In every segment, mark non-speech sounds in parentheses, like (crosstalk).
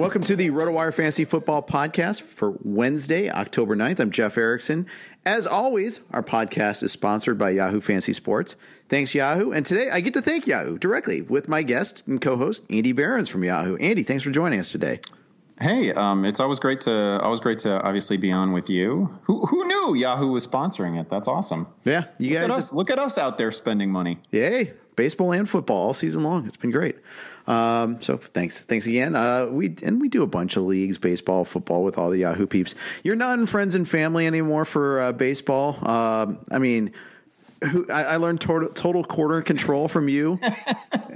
Welcome to the RotoWire Fantasy Football Podcast for Wednesday, October 9th. I'm Jeff Erickson. As always, our podcast is sponsored by Yahoo Fantasy Sports. Thanks, Yahoo. And today I get to thank Yahoo directly with my guest and co host, Andy Behrens from Yahoo. Andy, thanks for joining us today. Hey, um, it's always great to always great to obviously be on with you. Who who knew Yahoo was sponsoring it? That's awesome. Yeah, you look guys at us. Look at us out there spending money. Yay, baseball and football all season long. It's been great. Um, so thanks, thanks again. Uh, we and we do a bunch of leagues, baseball, football, with all the Yahoo peeps. You're not in friends and family anymore for uh, baseball. Um, I mean, who I, I learned total, total quarter control from you. (laughs)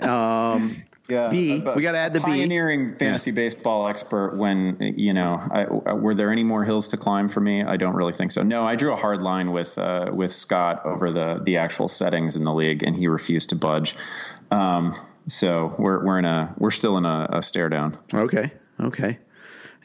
Um, Yeah, B, we got to add the B. pioneering fantasy baseball expert. When you know, I, were there any more hills to climb for me? I don't really think so. No, I drew a hard line with uh, with Scott over the the actual settings in the league, and he refused to budge. Um, so we're we're in a we're still in a, a stare down. Okay, okay,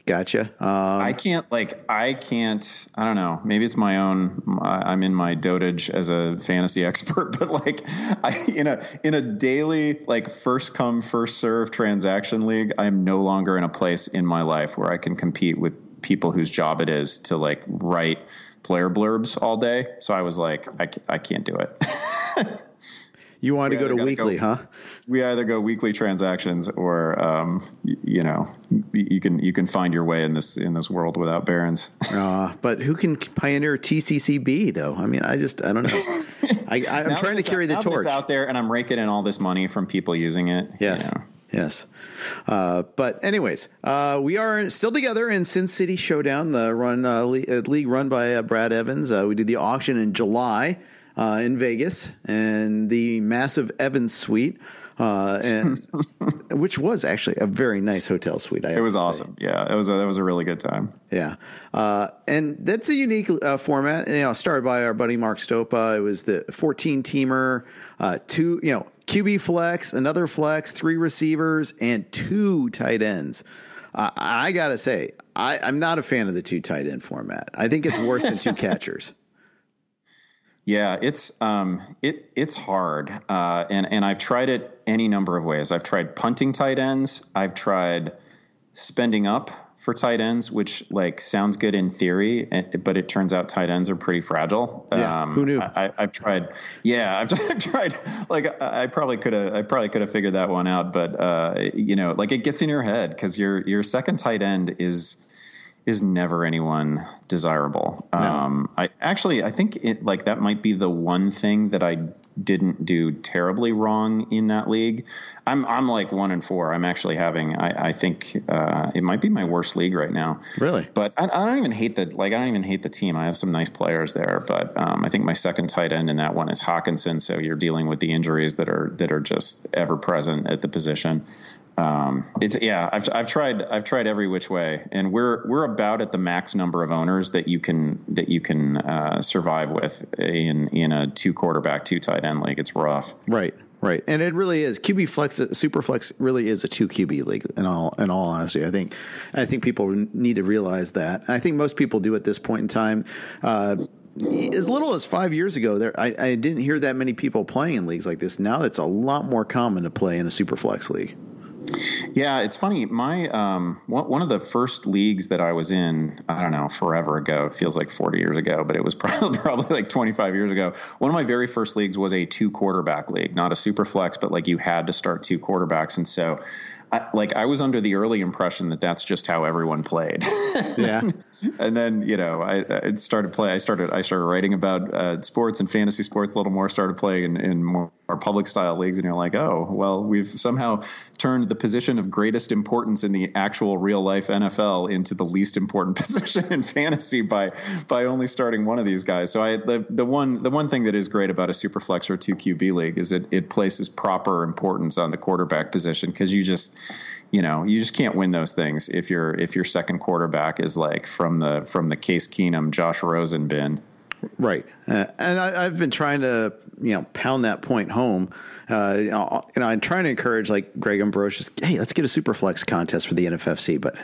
gotcha. Um, I can't like I can't I don't know. Maybe it's my own I'm in my dotage as a fantasy (laughs) expert but like I in a in a daily like first come first serve transaction league I'm no longer in a place in my life where I can compete with people whose job it is to like write player blurbs all day. So I was like I, I can't do it (laughs) you want to go to weekly, go- huh? we either go weekly transactions or um, y- you know you can you can find your way in this in this world without Behrens (laughs) Uh, but who can pioneer TCCB though? I mean, I just I don't know. (laughs) I, I'm trying to carry out- the now torch. It's out there, and I'm raking in all this money from people using it. you Yes. know. Yes. Uh, but anyways, uh, we are still together in Sin City Showdown, the run uh, uh, league run by uh, Brad Evans. Uh, we did the auction in July uh, in Vegas, and the massive Evans suite, uh, and (laughs) which was actually a very nice hotel suite. I It was awesome. Yeah, it was a, that was a really good time. Yeah, uh, and that's a unique uh, format. You know, started by our buddy Mark Stopa. It was the 14 teamer, uh, two, you know, QB flex, another flex, three receivers, and two tight ends. Uh, I gotta say, I, I'm not a fan of the two tight end format. I think it's worse than two (laughs) catchers. Yeah, it's um, it it's hard, uh, and and I've tried it any number of ways. I've tried punting tight ends. I've tried spending up for tight ends, which like sounds good in theory, but it turns out tight ends are pretty fragile. Yeah, um, who knew? I, have tried. Yeah, I've, (laughs) I've, tried. Like I probably could have. I probably could have figured that one out, but uh, you know, like it gets in your head because your your second tight end is is never anyone desirable. No. Um, I actually I think it like that might be the one thing that I didn't do terribly wrong in that league. I'm I'm like one and four. I'm actually having I, I think uh, it might be my worst league right now. Really, but I, I, don't even hate the like I don't even hate the team. I have some nice players there, but um, I think my second tight end in that one is Hockenson. So you're dealing with the injuries that are that are just ever present at the position. Um, it's yeah, I've I've tried I've tried every which way, and we're we're about at the max number of owners that you can that you can uh, survive with in in a two quarterback two tight end league. It's rough, right? Right, and it really is QB flex. Super flex really is a two QB league. In all, in all honesty, I think, I think people need to realize that. I think most people do at this point in time. Uh, as little as five years ago, there I, I, didn't hear that many people playing in leagues like this. Now it's a lot more common to play in a super flex league. Yeah, it's funny. My um, one of the first leagues that I was in, I don't know, forever ago. It feels like 40 years ago, but it was (laughs) probably probably like 25 years ago. One of my very first leagues was a two quarterback league, not a super flex, but like you had to start two quarterbacks, and so I, like I was under the early impression that that's just how everyone played. (laughs) Yeah. (laughs) and then you know I, I, started play. I started I started writing about uh, sports and fantasy sports a little more. Started playing in, in more public style leagues, and you're like, oh well, we've somehow turned the position of greatest importance in the actual real life NFL into the least important (laughs) position in fantasy by by only starting one of these guys. So I the the one the one thing that is great about a super flex or two QB league is that it places proper importance on the quarterback position because you just you know, you just can't win those things if your if your second quarterback is like from the from the Case Keenum, Josh Rosen bin. Right, uh, and I, have been trying to you know pound that point home uh, you, know, I'm trying to encourage like Greg Ambrosius. Hey, let's get a super flex contest for the NFFC, but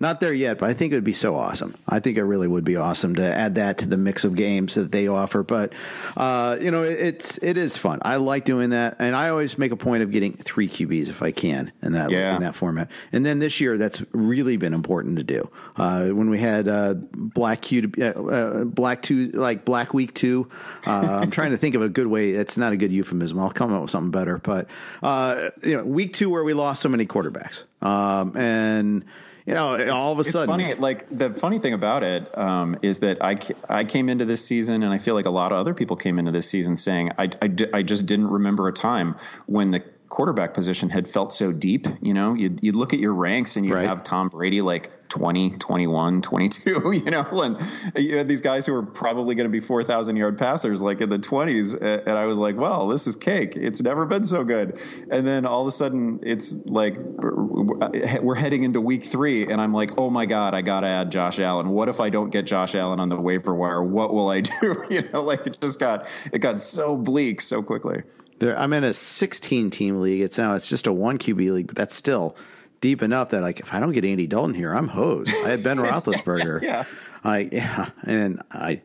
not there yet. But I think it would be so awesome. I think it really would be awesome to add that to the mix of games that they offer. But uh, you know, it, it's it is fun. I like doing that, and I always make a point of getting three QBs if I can in that yeah. in that format. And then this year, that's really been important to do. Uh, when we had uh, Black Q, uh, uh, Black two, like Black Week two. I'm trying to think of a good way. It's not a good euphemism. I'll come up with something something better. But uh, you know, week two where we lost so many quarterbacks, um, and you know, it's, all of a sudden, funny. Like the funny thing about it um, is that I I came into this season, and I feel like a lot of other people came into this season saying I I, I just didn't remember a time when the quarterback position had felt so deep. You know, you you look at your ranks and you right. have Tom Brady like 20, 21, 22, (laughs) you know, and you had these guys who were probably going to be 4,000 yard passers like in the 20s. And I was like, well, this is cake. It's never been so good. And then all of a sudden it's like we're heading into week three and I'm like, oh my God, I got to add Josh Allen. What if I don't get Josh Allen on the waiver wire? What will I (laughs) do? (laughs) you know, like it just got, it got so bleak so quickly. There, I'm in a 16 team league. It's now it's just a one QB league, but that's still deep enough that like if I don't get Andy Dalton here, I'm hosed. I had Ben (laughs) Roethlisberger. yeah, I yeah, and I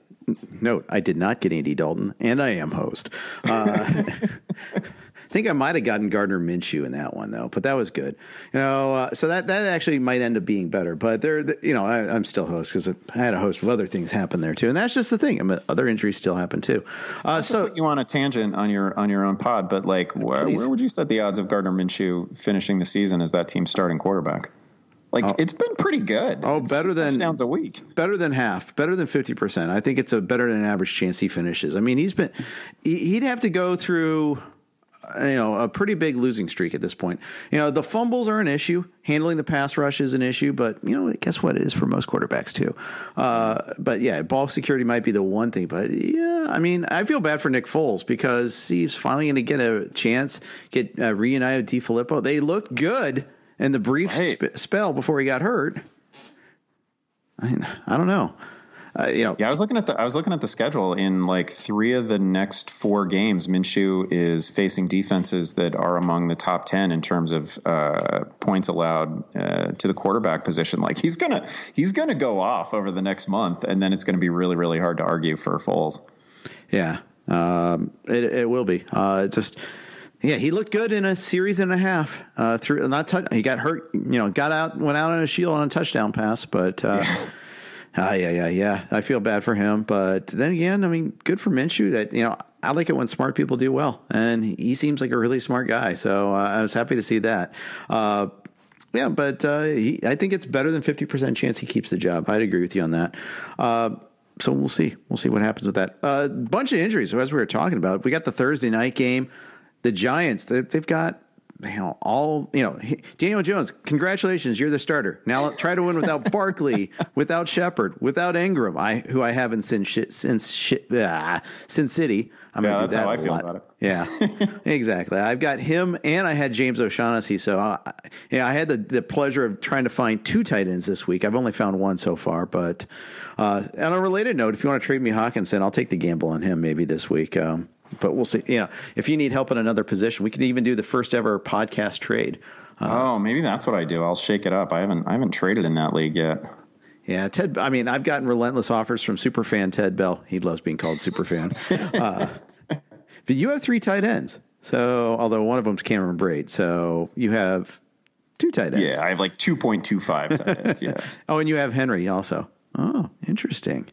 note I did not get Andy Dalton, and I am host. Uh, (laughs) think I might have gotten Gardner Minshew in that one though, but that was good. You know, uh, so that that actually might end up being better. But there, you know, I, am still host because I had a host of other things happen there too, and that's just the thing. I mean, other injuries still happen too. Uh, so you on a tangent on your on your own pod, but like, where, where, would you set the odds of Gardner Minshew finishing the season as that team's starting quarterback? Like oh, it's been pretty good. Oh, it's better than touchdowns a week. Better than half. Better than fifty percent. I think it's a better than average chance he finishes. I mean, he's been. He'd have to go through you know a pretty big losing streak at this point. You know the fumbles are an issue, handling the pass rush is an issue, but you know guess what it is for most quarterbacks too. Uh, but yeah, ball security might be the one thing. But yeah, I mean I feel bad for Nick Foles because he's finally going to get a chance get uh, reunited with Filippo. They looked good in the brief right. sp- spell before he got hurt. I mean, I don't know. Uh, you know, yeah, I was looking at the I was looking at the schedule in like three of the next four games. Minshew is facing defenses that are among the top ten in terms of uh, points allowed uh, to the quarterback position. Like he's gonna he's gonna go off over the next month, and then it's going to be really really hard to argue for Foles. Yeah, Um, it, it will be. Uh, just yeah, he looked good in a series and a half. Uh, through not touch, he got hurt. You know, got out, went out on a shield on a touchdown pass, but. Uh, yeah. Uh, yeah, yeah, yeah. I feel bad for him, but then again, I mean, good for Minshew. That you know, I like it when smart people do well, and he seems like a really smart guy. So uh, I was happy to see that. Uh, yeah, but uh, he, I think it's better than fifty percent chance he keeps the job. I'd agree with you on that. Uh, so we'll see. We'll see what happens with that. A uh, bunch of injuries. So as we were talking about, we got the Thursday night game. The Giants. They, they've got you know, all you know, Daniel Jones. Congratulations, you're the starter. Now try to win without (laughs) Barkley, without Shepard, without Ingram. I who I haven't since since uh, Sin City. I'm yeah, that's that how I feel lot. about it. Yeah, (laughs) exactly. I've got him, and I had James O'Shaughnessy. So, I, yeah, I had the, the pleasure of trying to find two tight ends this week. I've only found one so far, but uh, on a related note, if you want to trade me Hockenson, I'll take the gamble on him maybe this week. Um, but we'll see. You know, if you need help in another position, we can even do the first ever podcast trade. Uh, oh, maybe that's what I do. I'll shake it up. I haven't I haven't traded in that league yet. Yeah, Ted. I mean, I've gotten relentless offers from superfan Ted Bell. He loves being called superfan. (laughs) uh, but you have three tight ends. So, although one of them's Cameron Brate, so you have two tight ends. Yeah, I have like two point two five tight ends. Yeah. (laughs) oh, and you have Henry also. Oh, interesting.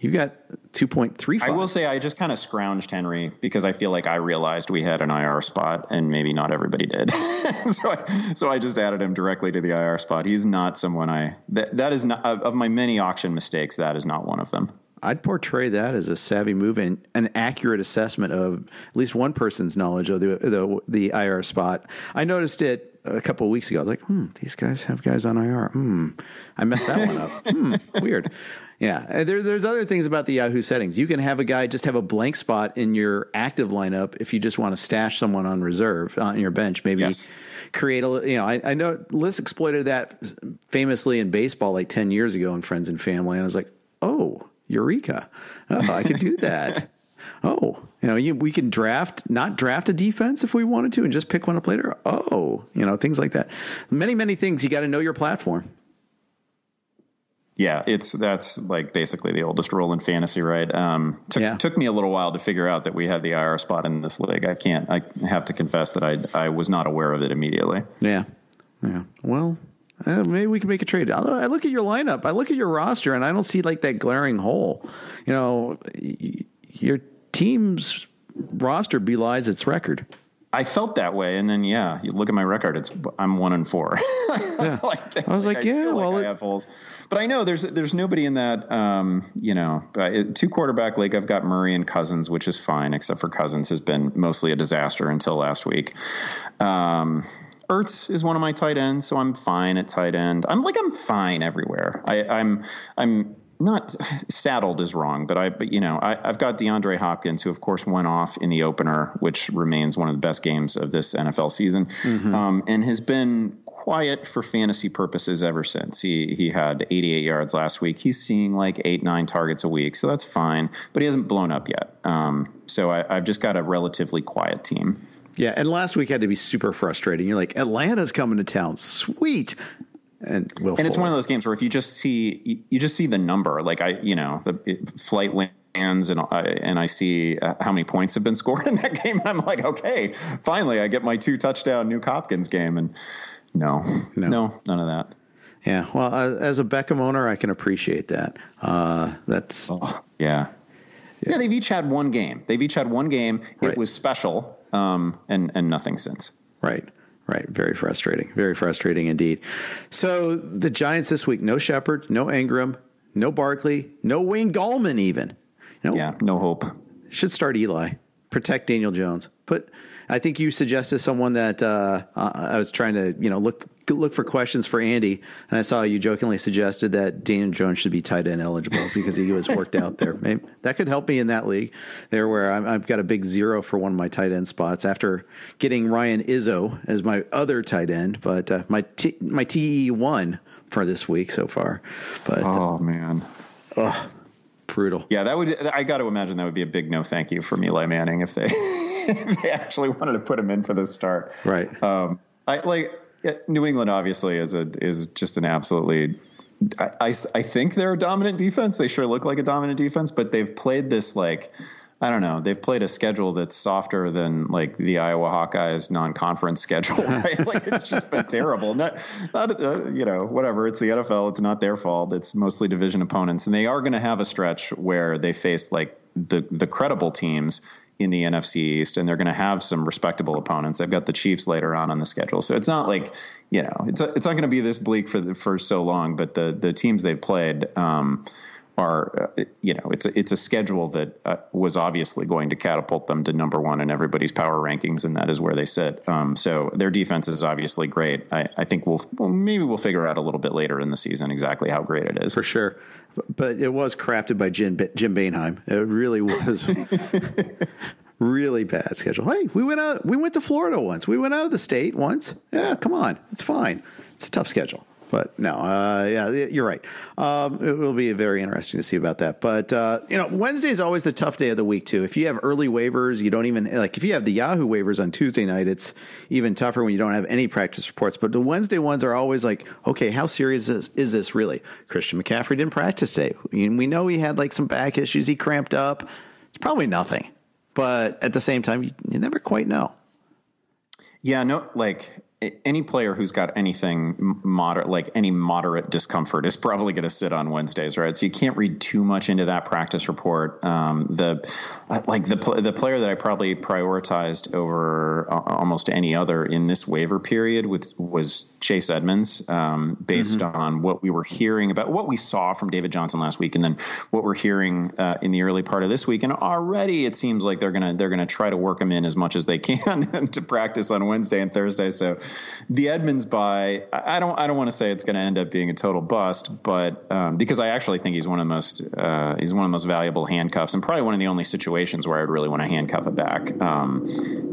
You got 2.35. I will say I just kind of scrounged Henry because I feel like I realized we had an IR spot and maybe not everybody did. (laughs) so I, so I just added him directly to the IR spot. He's not someone I that that is not of my many auction mistakes that is not one of them. I'd portray that as a savvy move and an accurate assessment of at least one person's knowledge of the the, the IR spot. I noticed it a couple of weeks ago. I was like, hmm, these guys have guys on IR. Hmm, I messed that one up. hmm, weird. Yeah, uh, there's there's other things about the Yahoo settings. You can have a guy just have a blank spot in your active lineup if you just want to stash someone on reserve uh, on your bench. Maybe yes. create a you know I, I know Liss exploited that famously in baseball like ten years ago in Friends and Family, and I was like, oh, eureka! Oh, I could do that. (laughs) oh, you know, you, we can draft, not draft a defense if we wanted to, and just pick one up later. Oh, you know, things like that. Many, many things. You got to know your platform yeah, it's that's like basically the oldest role in fantasy, right? Um, took yeah. took me a little while to figure out that we had the IR spot in this league. I can't. I have to confess that I I was not aware of it immediately. Yeah, yeah. Well, uh, maybe we can make a trade. I look at your lineup. I look at your roster, and I don't see like that glaring hole. You know, your team's roster belies its record. I felt that way, and then yeah, you look at my record. It's I'm one and four. yeah. (laughs) like, I was like, like yeah, well, like I have holes, but I know there's there's nobody in that. Um, you know, uh, two quarterback league. I've got Murray and Cousins, which is fine, except for Cousins has been mostly a disaster until last week. Um, Ertz is one of my tight ends, so I'm fine at tight end. I'm like I'm fine everywhere. I, I'm I'm not saddled is wrong, but I, but you know, I, have got DeAndre Hopkins, who of course went off in the opener, which remains one of the best games of this NFL season, mm-hmm. um, and has been quiet for fantasy purposes ever since. He he had 88 yards last week. He's seeing like eight nine targets a week, so that's fine. But he hasn't blown up yet. Um, so I, I've just got a relatively quiet team. Yeah, and last week had to be super frustrating. You're like, Atlanta's coming to town. Sweet and Will and it's one of those games where if you just see you just see the number like I you know the flight lands and I, and I see uh, how many points have been (laughs) scored in that game. I'm like okay finally I get my two touchdown Nuk Hopkins game. And no no, no none of that. Yeah. Well uh, as a Beckham owner I can appreciate that. Uh, that's oh, yeah. yeah. yeah they've each had one game. They've each had one game. Right. it was special um, and and nothing since. Right Right. Very frustrating. Very frustrating indeed. So the Giants this week, no Shepard, no Ingram, no Barkley, no Wayne Gallman even. You know, yeah, no hope. Should start Eli. Protect Daniel Jones. Put I think you suggested someone that uh, I was trying to, you know, look look for questions for Andy, and I saw you jokingly suggested that Daniel Jones should be tight end eligible because he was worked out there. (laughs) Maybe that could help me in that league there, where i have got a big zero for one of my tight end spots after getting Ryan Izzo as my other tight end, but uh, my T, my TE one for this week so far. But uh, oh uh, man, oh, brutal. Yeah, that would. I got to imagine that would be a big no thank you from Eli Manning if they (laughs) if they actually wanted to put him in for the start. Right. Um, I like New England obviously is a is just an absolutely. I, I, I think they're a dominant defense. They sure look like a dominant defense, but they've played this like I don't know. They've played a schedule that's softer than like the Iowa Hawkeyes non-conference schedule, (laughs) right? like it's just been terrible. Not, not uh, you know, whatever. It's the NFL. It's not their fault. It's mostly division opponents, and they are going to have a stretch where they face like the the credible teams in the NFC East, and they're going to have some respectable opponents. They've got the Chiefs later on on the schedule, so it's not like you know, it's it's not going to be this bleak for the, for so long. But the the teams they've played. Um, are you know it's a, it's a schedule that uh, was obviously going to catapult them to number one in everybody's power rankings, and that is where they sit. Um, so their defense is obviously great. I, I think well, maybe we'll figure out a little bit later in the season exactly how great it is for sure. But it was crafted by Jim Jim Boeheim. It really was. (laughs) really bad schedule. Hey, we went out. We went to Florida once. We went out of the state once. Yeah, come on, it's fine. It's a tough schedule. But no, uh, yeah, you're right. Um, it will be very interesting to see about that. But uh, you know, Wednesday is always the tough day of the week too. If you have early waivers, you don't even like. If you have the Yahoo waivers on Tuesday night, it's even tougher when you don't have any practice reports. But the Wednesday ones are always like, okay, how serious is, is this really? Christian McCaffrey didn't practice today. We know he had like some back issues. He cramped up. It's probably nothing. But at the same time, you, you never quite know. Yeah, no, like any player who's got anything moderate, like any moderate discomfort, is probably going to sit on Wednesdays, right? So you can't read too much into that practice report. Um, the like the the player that I probably prioritized over almost any other in this waiver period with was Chase Edmonds, um, based mm-hmm. on what we were hearing about what we saw from David Johnson last week, and then what we're hearing uh, in the early part of this week. And already it seems like they're gonna they're gonna try to work him in as much as they can (laughs) to practice on Wednesday and Thursday. So the Edmonds buy, I don't, I don't want to say it's going to end up being a total bust, but um, because I actually think he's one of the most, uh, he's one of the most valuable handcuffs, and probably one of the only situations where I'd really want to handcuff it back um,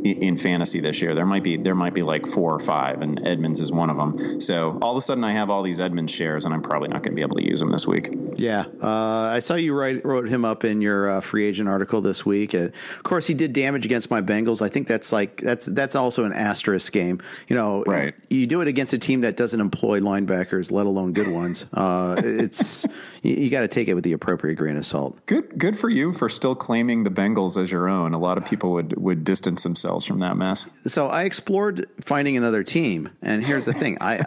in, fantasy this year. There might be, there might be like four or five, and Edmonds is one of them. So all of a sudden, I have all these Edmonds shares, and I'm probably not going to be able to use them this week. Yeah, uh, I saw you write, wrote him up in your uh, free agent article this week. of course, he did damage against my Bengals. I think that's like that's that's also an asterisk game. You know, right. You do it against a team that doesn't employ linebackers, let alone good ones. (laughs) Uh, it's you, you got to take it with the appropriate grain of salt. Good, good for you for still claiming the Bengals as your own. A lot of people would would distance themselves from that mess. So I explored finding another team, and here's the thing: I,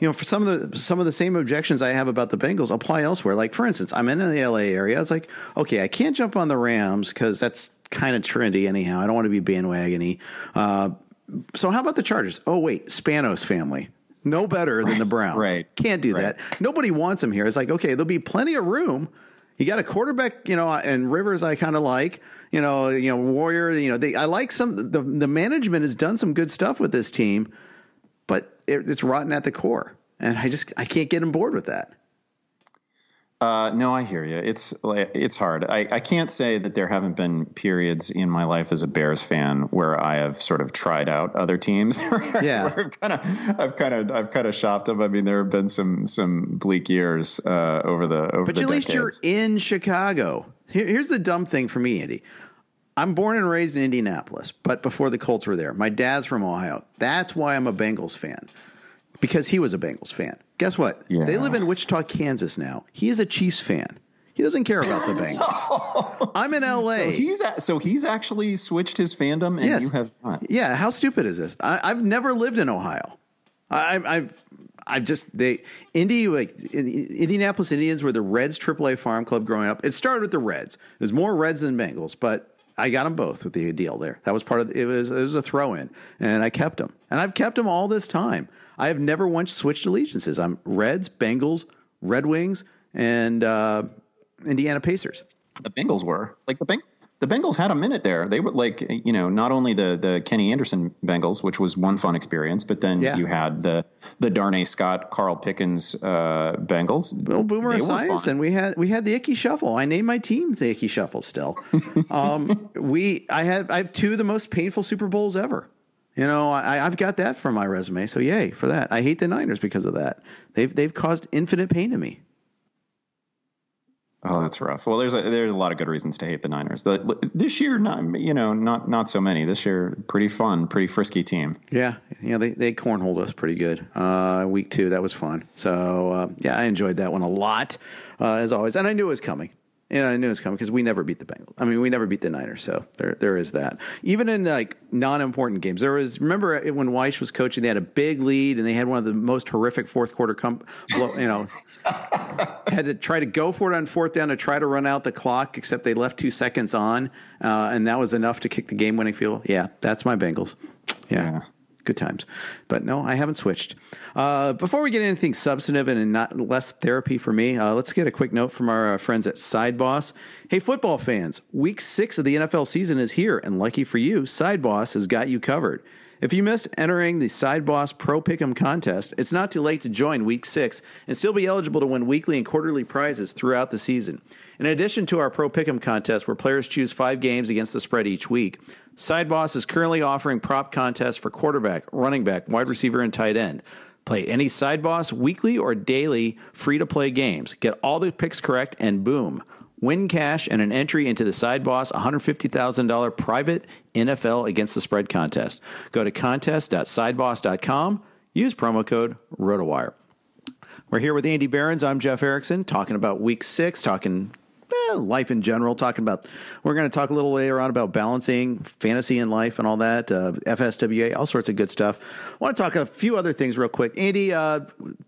you know, for some of the some of the same objections I have about the Bengals apply elsewhere. Like for instance, I'm in the LA area. I was like, okay, I can't jump on the Rams because that's kind of trendy anyhow. I don't want to be bandwagony. Uh, so how about the Chargers? Oh wait, Spanos family. No better than the Browns. right. Can't do right. that. Nobody wants him here. It's like, okay, there'll be plenty of room. You got a quarterback, you know, and Rivers I kind of like. You know, you know, Warrior, you know, they I like some the the management has done some good stuff with this team, but it, it's rotten at the core. And I just I can't get on board with that. Uh, no, I hear you. It's it's hard. I, I can't say that there haven't been periods in my life as a Bears fan where I have sort of tried out other teams. (laughs) yeah, I've kind of I've kind of I've kind of shopped them. I mean, there have been some some bleak years uh, over the over. But the at decades. least you're in Chicago. Here, here's the dumb thing for me, Andy. I'm born and raised in Indianapolis, but before the Colts were there, my dad's from Ohio. That's why I'm a Bengals fan because he was a Bengals fan. Guess what? Yeah. They live in Wichita, Kansas now. He is a Chiefs fan. He doesn't care about the Bengals. (laughs) I'm in LA. So he's a, so he's actually switched his fandom, and yes. you have not. Yeah. How stupid is this? I, have never lived in Ohio. I, I've I just they Indy like Indianapolis Indians were the Reds AAA farm club growing up. It started with the Reds. There's more Reds than Bengals, but I got them both with the deal there. That was part of it was it was a throw in, and I kept them, and I've kept them all this time. I have never once switched allegiances. I'm Reds, Bengals, Red Wings, and uh, Indiana Pacers. The Bengals were like the Beng- the Bengals had a minute there. They were like, you know, not only the the Kenny Anderson Bengals, which was one fun experience, but then yeah. you had the the Darnay Scott, Carl Pickens uh, Bengals. Well, Boomer Esiason, and we had we had the Ickey Shuffle. I named my team the Ickey Shuffle. Still, (laughs) um, we I have I have two of the most painful Super Bowls ever. You know, I, have got that for my resume, so yay for that. I hate the Niners because of that. They've they've caused infinite pain to me. Oh, that's rough. Well, there's a, there's a lot of good reasons to hate the Niners. The, this year, not you know, not not so many. This year, pretty fun, pretty frisky team. Yeah, yeah, they they cornholed us pretty good. Uh, week two, that was fun. So uh, yeah, I enjoyed that one a lot, uh, as always, and I knew it was coming. And I knew it was coming because we never beat the Bengals. I mean, we never beat the Niners, so there there is that. Even in like non-important games, there was. Remember when Wyche was coaching? They had a big lead, and they had one of the most horrific fourth quarter. Com- you know, (laughs) had to try to go for it on fourth down to try to run out the clock. Except they left two seconds on, uh, and that was enough to kick the game-winning field. Yeah, that's my Bengals. yeah. yeah good times. But no, I haven't switched. Uh, before we get anything substantive and not less therapy for me, uh, let's get a quick note from our uh, friends at Side Boss. Hey, football fans, week six of the NFL season is here, and lucky for you, Side Boss has got you covered. If you missed entering the Side Boss Pro Pick'em contest, it's not too late to join week six and still be eligible to win weekly and quarterly prizes throughout the season. In addition to our Pro Pick'em contest, where players choose five games against the spread each week, Sideboss is currently offering prop contests for quarterback, running back, wide receiver, and tight end. Play any Sideboss weekly or daily free to play games. Get all the picks correct, and boom. Win cash and an entry into the Sideboss $150,000 private NFL against the spread contest. Go to contest.sideboss.com. Use promo code ROTOWIRE. We're here with Andy Behrens. I'm Jeff Erickson, talking about week six, talking life in general. Talking about, we're going to talk a little later on about balancing fantasy and life and all that, uh, FSWA, all sorts of good stuff. I want to talk a few other things real quick. Andy, uh,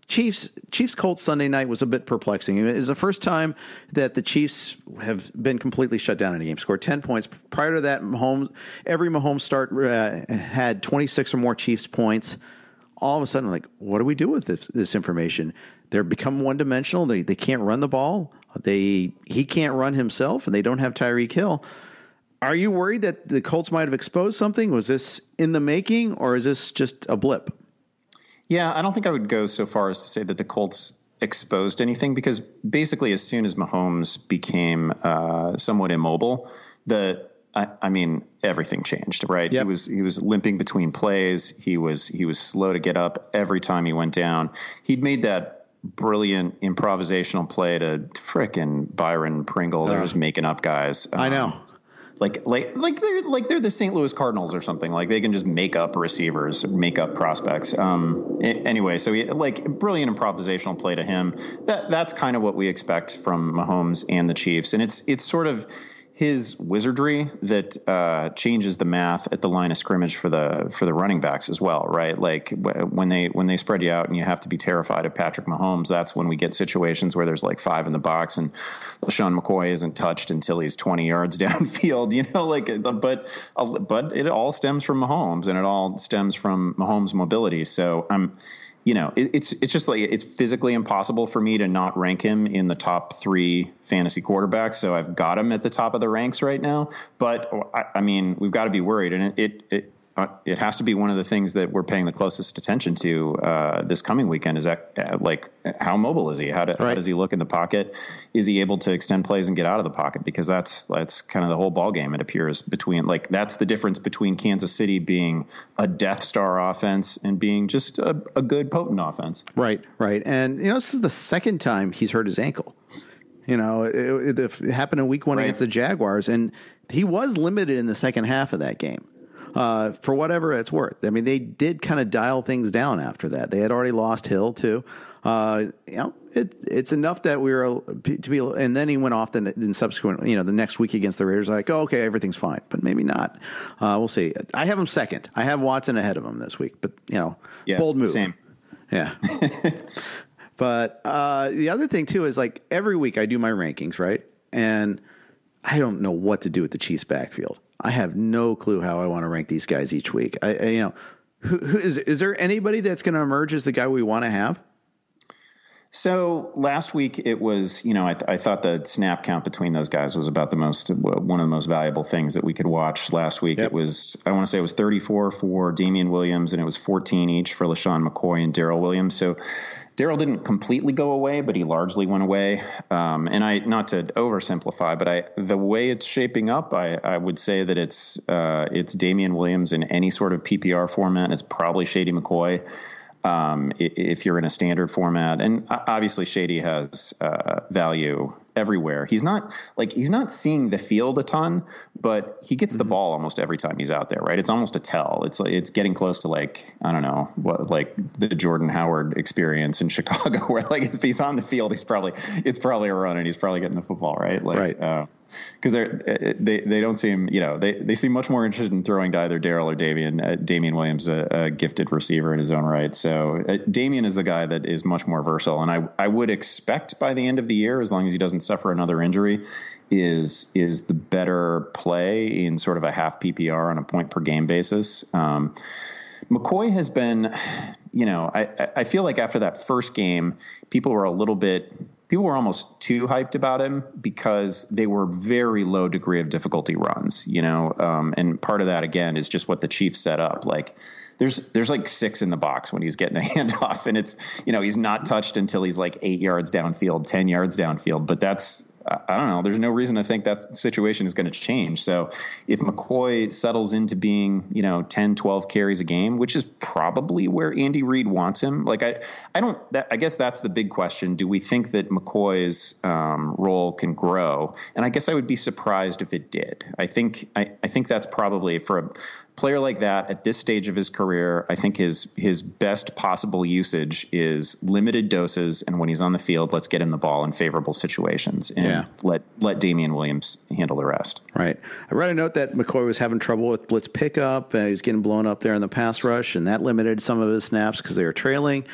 Chiefs Chiefs Colts Sunday night was a bit perplexing. It is the first time that the Chiefs have been completely shut down in a game. Scored ten points prior to that. Mahomes, every Mahomes start uh, had twenty six or more Chiefs points all of a sudden, like, what do we do with this, this information? They're become one dimensional. They, they can't run the ball. They he can't run himself, and they don't have Tyreek Hill. Are you worried that the Colts might have exposed something? Was this in the making, or is this just a blip? Yeah, I don't think I would go so far as to say that the Colts exposed anything because basically, as soon as Mahomes became uh, somewhat immobile, the I, I, mean everything changed. Right? Yep. He was he was limping between plays. He was he was slow to get up every time he went down. He'd made that brilliant improvisational play to frickin' Byron Pringle. They're just making up guys. Um, I know. Um, like like like they're like they're the St. Louis Cardinals or something. Like they can just make up receivers, make up prospects. Um, anyway, so he, like brilliant improvisational play to him. That that's kind of what we expect from Mahomes and the Chiefs, and it's it's sort of his wizardry that uh, changes the math at the line of scrimmage for the for the running backs as well, right? Like when they when they spread you out and you have to be terrified of Patrick Mahomes, that's when we get situations where there's like five in the box and Sean McCoy isn't touched until he's 20 yards (laughs) downfield, you know, like uh, but uh, but it all stems from Mahomes and it all stems from Mahomes' mobility. So I'm you know, it, it's it's just like it's physically impossible for me to not rank him in the top three fantasy quarterbacks. So I've got him at the top of the ranks right now. But I, I mean, we've got to be worried, and it, it, it uh, it has to be one of the things that we're paying the closest attention to uh, this coming weekend. Is that uh, like how mobile is he? How, do, right. how, does he look in the pocket? Is he able to extend plays and get out of the pocket? Because that's that's kind of the whole ball game. It appears between like that's the difference between Kansas City being a Death Star offense and being just a, a good potent offense. Right, right. And you know this is the second time he's hurt his ankle. You know, it, it, it happened in Week One right. against the Jaguars, and he was limited in the second half of that game uh, for whatever it's worth. I mean, they did kind of dial things down after that. They had already lost Hill too. Uh, you know, it, it's enough that we were to be, and then he went off the in subsequent, you know, the next week against the Raiders. Like, oh, okay, everything's fine, but maybe not. Uh, we'll see. I have him second. I have Watson ahead of him this week, but you know, yeah, bold move. Same. Yeah. (laughs) but uh, the other thing too is like every week I do my rankings, right? And I don't know what to do with the Chiefs backfield. I have no clue how I want to rank these guys each week. I, I you know, who, who is is there anybody that's going to emerge as the guy we want to have? So last week it was, you know, I, th- I, thought the snap count between those guys was about the most, one of the most valuable things that we could watch last week. Yep. It was, I want to say it was 34 for Damien Williams and it was 14 each for LeSean McCoy and Darrel Williams. So Darrel didn't completely go away, but he largely went away. Um, and I, not to oversimplify, but I, the way it's shaping up, I, I would say that it's, uh, it's Damien Williams in any sort of PPR format. It's probably Shady McCoy. um, if you're in a standard format. And obviously, Shady has uh, value everywhere. He's not like he's not seeing the field a ton, but he gets the mm-hmm. ball almost every time he's out there, right? It's almost a tell. It's like it's getting close to like I don't know what like the Jordan Howard experience in (laughs) Chicago, where like if he's on the field, he's probably it's probably a run and he's probably getting the football, right? Like, right. Uh, because they're uh, they they don't seem you know they they seem much more interested in throwing to either Darrel or Damien. Uh, Damien Williams, a, a, gifted receiver in his own right. So uh, Damien is the guy that is much more versatile, and I I would expect by the end of the year, as long as he doesn't suffer another injury, is is the better play in sort of a half PPR on a point per game basis. Um, McCoy has been, you know, I I feel like after that first game, people were a little bit people were almost too hyped about him because they were very low degree of difficulty runs, you know. Um, and part of that again is just what the Chiefs set up. Like there's there's like six in the box when he's getting a (laughs) handoff, and it's you know he's not touched until he's like eight yards downfield, ten yards downfield. But that's I don't know. There's no reason to think that situation is going to change. So if McCoy settles into being, you know, 10, 12 carries a game, which is probably where Andy Reid wants him. Like I, I don't, that, I guess that's the big question. Do we think that McCoy's um, role can grow? And I guess I would be surprised if it did. I think, I, I think that's probably for a, player like that at this stage of his career, I think his his best possible usage is limited doses, and when he's on the field, let's get him the ball in favorable situations, and yeah. let let Damien Williams handle the rest. Right. I read a note that McCoy was having trouble with blitz pickup, and he was getting blown up there in the pass rush, and that limited some of his snaps because they were trailing.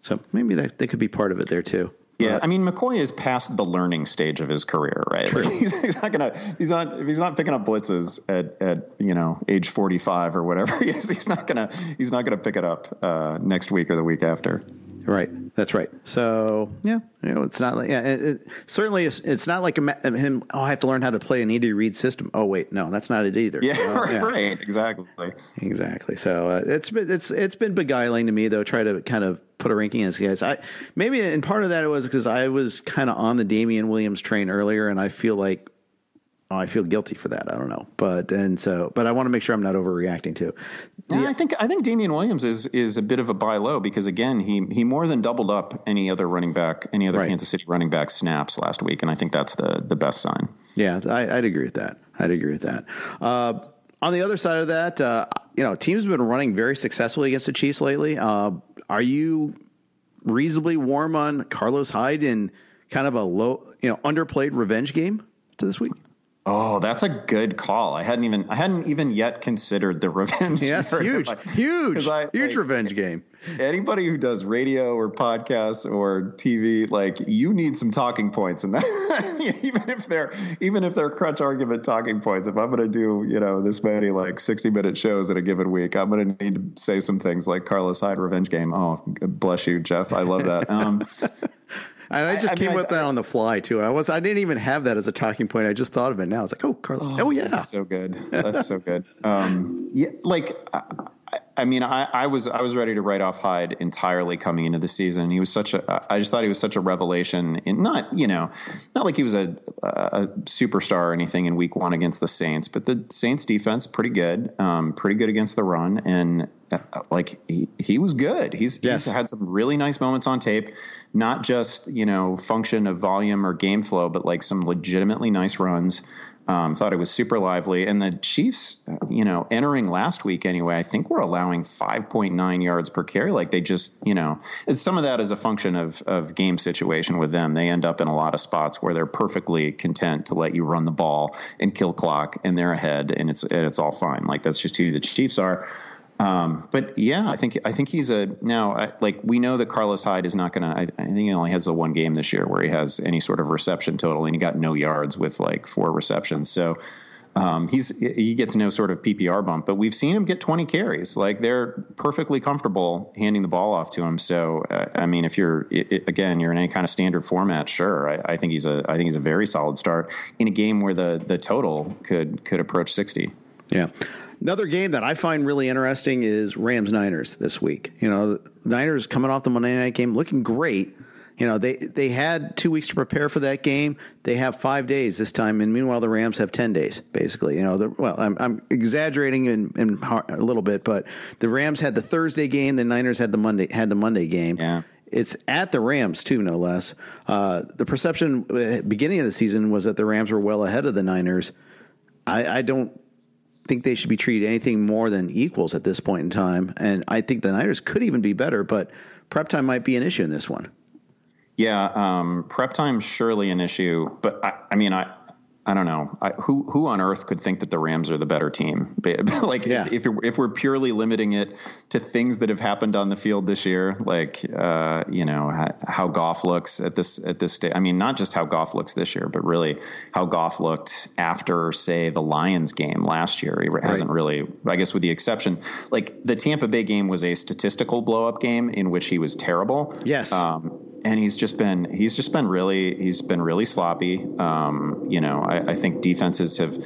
So maybe that they could be part of it there too. Yeah, I mean McCoy is past the learning stage of his career, right? Like (laughs) he's, he's, not gonna he's not if he's not picking up blitzes at at you know age forty five or whatever (laughs) he is, he's not gonna he's not gonna pick it up uh, next week or the week after. Right. That's right. So yeah, you know, it's not like yeah. It, it, certainly, it's, it's, not like a, him. Oh, I have to learn how to play an Andy Reid system. Oh wait, no, that's not it either. Yeah, uh, (laughs) yeah. right. Exactly. Exactly. So uh, it's been it's it's been beguiling to me though. Try to kind of put a ranking in as guys. I maybe and part of that it was because I was kind of on the Damien Williams train earlier, and I feel like I feel guilty for that. I don't know, but and so, but I want to make sure I'm not overreacting to. Yeah, I think I think Damien Williams is is a bit of a buy low because again, he he more than doubled up any other running back, any other right. Kansas City running back snaps last week, and I think that's the the best sign. Yeah, I, would agree with that. I'd agree with that. Uh, on the other side of that, uh, you know, teams have been running very successfully against the Chiefs lately. Uh, are you reasonably warm on Carlos Hyde in kind of a low, you know, underplayed revenge game to this week? Oh, that's a good call. I hadn't even I hadn't even yet considered the (laughs) revenge. Yes, huge, I, huge, I, huge like, revenge game. Anybody who does radio or podcasts or TV, like you need some talking points, and that (laughs) even if they're even if they're crutch argument talking points. If I'm going to do you know this many like 60 minute shows in a given week, I'm going to need to say some things like Carlos Hyde revenge game. Oh, bless you, Jeff. I love that. Um, (laughs) and I just I, came I mean, with I, that on the fly too. I was I didn't even have that as a talking point. I just thought of it now. It's like, oh, Carlos. Oh, oh yeah, that's so good. That's so good. Um, yeah, like I mean, I, I, was I was ready to write off Hyde entirely coming into the season. He was such a I just thought he was such a revelation. In not you know, not like he was a, a superstar or anything in Week One against the Saints, but the Saints defense pretty good, um, pretty good against the run, and uh, like he, he was good. He's yes. he's had some really nice moments on tape, not just you know function of volume or game flow, but like some legitimately nice runs. Um, thought it was super lively. And the Chiefs, you know, entering last week anyway, I think we're allowing 5.9 yards per carry. Like they just, you know, some of that is a function of, of game situation with them. They end up in a lot of spots where they're perfectly content to let you run the ball and kill clock and they're ahead and it's, and it's all fine. Like that's just who the Chiefs are. Um, but yeah, I think I think he's a now I, like we know that Carlos Hyde is not going to. I think he only has the one game this year where he has any sort of reception total, and he got no yards with like four receptions. So um, he's he gets no sort of PPR bump, but we've seen him get 20 carries. Like they're perfectly comfortable handing the ball off to him. So uh, I mean, if you're it, again you're in any kind of standard format, sure, I, I, think he's a I think he's a very solid start in a game where the the total could could approach 60. Yeah. Another game that I find really interesting is Rams Niners this week. You know, Niners coming off the Monday night game looking great. You know, they they had two weeks to prepare for that game. They have five days this time, and meanwhile, the Rams have ten days, basically. You know, the, well, I'm, I'm exaggerating in, in a little bit, but the Rams had the Thursday game, the Niners had the Monday had the Monday game. Yeah. It's at the Rams too, no less. Uh, the perception uh, beginning of the season was that the Rams were well ahead of the Niners. I, I don't think they should be treated anything more than equals at this point in time, and I think the Niners could even be better. But prep time might be an issue in this one. Yeah, um, prep time surely an issue, but I, I mean, I I don't know I, who who on earth could think that the Rams are the better team. (laughs) like Yeah. if if, if we're purely limiting it to things that have happened on the field this year, like uh, you know how, how Goff looks at this at this stage. I mean, not just how Goff looks this year, but really how Goff looked after, say, the Lions game last year. He hasn't really, I guess, with the exception, like the Tampa Bay game was a statistical blow up game in which he was terrible. Yes. Um, and he's just been he's just been really he's been really sloppy. Um, you know, I, I think defenses have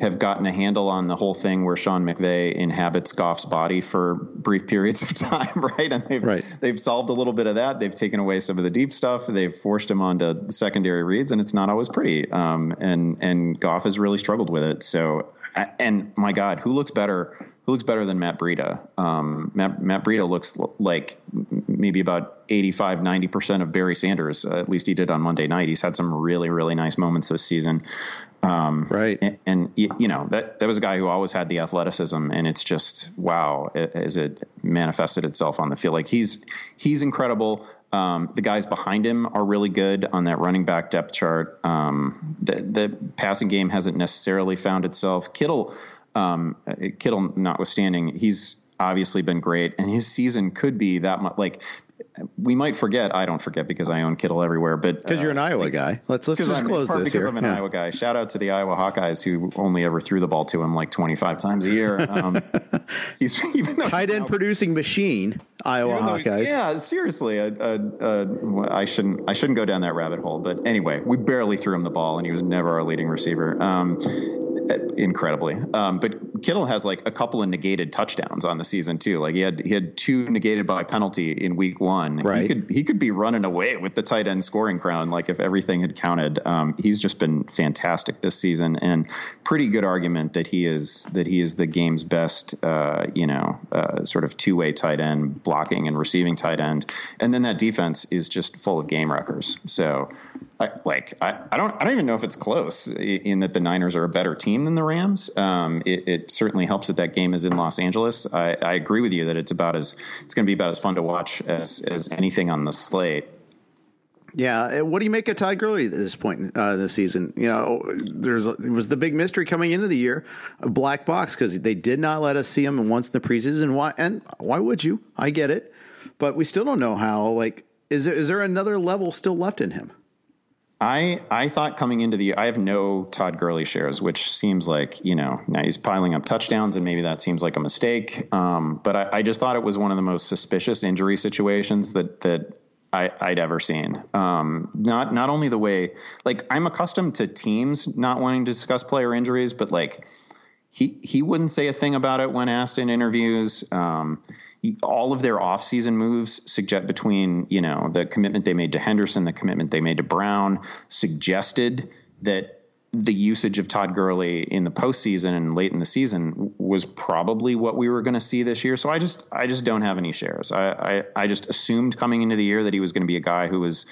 have gotten a handle on the whole thing where Sean McVay inhabits Goff's body for brief periods of (laughs) time, right? And they've Right. they've solved a little bit of that. They've taken away some of the deep stuff. They've forced him onto secondary reads, and it's not always pretty. Um, and and Goff has really struggled with it. So, and my God, who looks better? Who looks better than Matt Breida? Um, Matt, Matt Breida looks like maybe about 85, 90% of Barry Sanders. Uh, at least he did on Monday night. He's had some really, really nice moments this season. Um, Right. And, and you know, that, that was a guy who always had the athleticism and it's just, wow, as it manifested itself on the field. Like he's, he's incredible. Um, the guys behind him are really good on that running back depth chart. Um, the, the passing game hasn't necessarily found itself. Kittle, um, uh, Kittle notwithstanding, he's obviously been great, and his season could be that much. Like we might forget. I don't forget because I own Kittle everywhere, but Because you're an Iowa guy. Let's let's just I'm, close this because here. I'm an Yeah. Iowa guy. Shout out to the Iowa Hawkeyes who only ever threw the ball to him like 25 times a year. Um, (laughs) he's even Tight end now- producing machine, Iowa even though he's- Hawkeyes. Yeah, seriously. Uh, uh, uh, I shouldn't. I shouldn't go down that rabbit hole. But anyway, we barely threw him the ball, and he was never our leading receiver. Um, uh, incredibly. Um, but Kittle has like a couple of negated touchdowns on the season too. Like he had he had two negated by penalty in week one. Right. He could he could be running away with the tight end scoring crown. Like if everything had counted. Um, he's just been fantastic this season, and pretty good argument that he is that he is the game's best. Uh, you know, uh, sort of two way tight end, blocking and receiving tight end, and then that defense is just full of game wreckers. So. I, like I, I don't I don't even know if it's close in that the Niners are a better team than the Rams. Um, it, it certainly helps that that game is in Los Angeles. I, I agree with you that it's about as it's going to be about as fun to watch as as anything on the slate. Yeah, uh, what do you make of Todd Gurley at this point uh, this season? You know, there's it was the big mystery coming into the year, a black box because they did not let us see him once in the preseason. Why and why would you? I get it, but we still don't know how. Like, is there is there another level still left in him? I I thought coming into the I have no Todd Gurley shares, which seems like you know now he's piling up touchdowns, and maybe that seems like a mistake. Um, but I, I just thought it was one of the most suspicious injury situations that that I, I'd ever seen. Um, not not only the way like I'm accustomed to teams not wanting to discuss player injuries, but like he he wouldn't say a thing about it when asked in interviews. Um, all of their offseason moves suggest between you know the commitment they made to Henderson, the commitment they made to Brown, suggested that the usage of Todd Gurley in the postseason and late in the season was probably what we were going to see this year. So I just I just don't have any shares. I, I I just assumed coming into the year that he was going to be a guy who was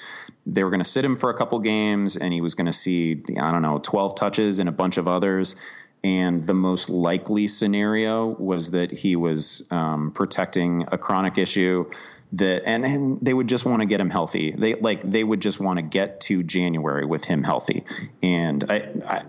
they were going to sit him for a couple games and he was going to see I don't know 12 touches and a bunch of others. And the most likely scenario was that he was um, protecting a chronic issue that, and then they would just want to get him healthy. They like they would just want to get to January with him healthy. And I, I,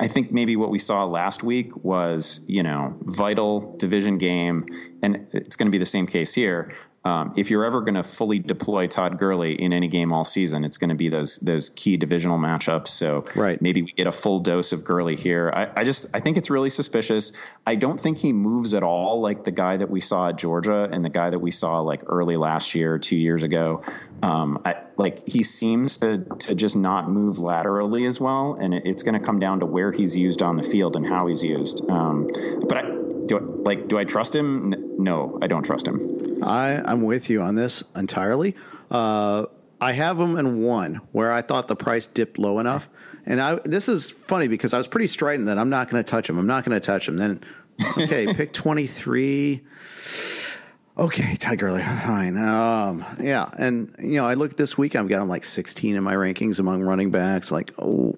I think maybe what we saw last week was you know vital division game, and it's going to be the same case here. Um, if you're ever going to fully deploy Todd Gurley in any game all season, it's going to be those those key divisional matchups. So Right. maybe we get a full dose of Gurley here. I, I just I think it's really suspicious. I don't think he moves at all like the guy that we saw at Georgia and the guy that we saw like early last year, two years ago. Um, I, like he seems to to just not move laterally as well, and it, it's going to come down to where he's used on the field and how he's used. Um, but I, do I, like do I trust him? No, I don't trust him. I, I'm with you on this entirely. Uh, I have him in one where I thought the price dipped low enough. And I, this is funny because I was pretty strident that I'm not going to touch him. I'm not going to touch him. Then, (laughs) okay, pick 23. Okay, Ty Gurley, fine. Um, yeah, and you know, I look this week. I've got him like 16 in my rankings among running backs. Like, oh,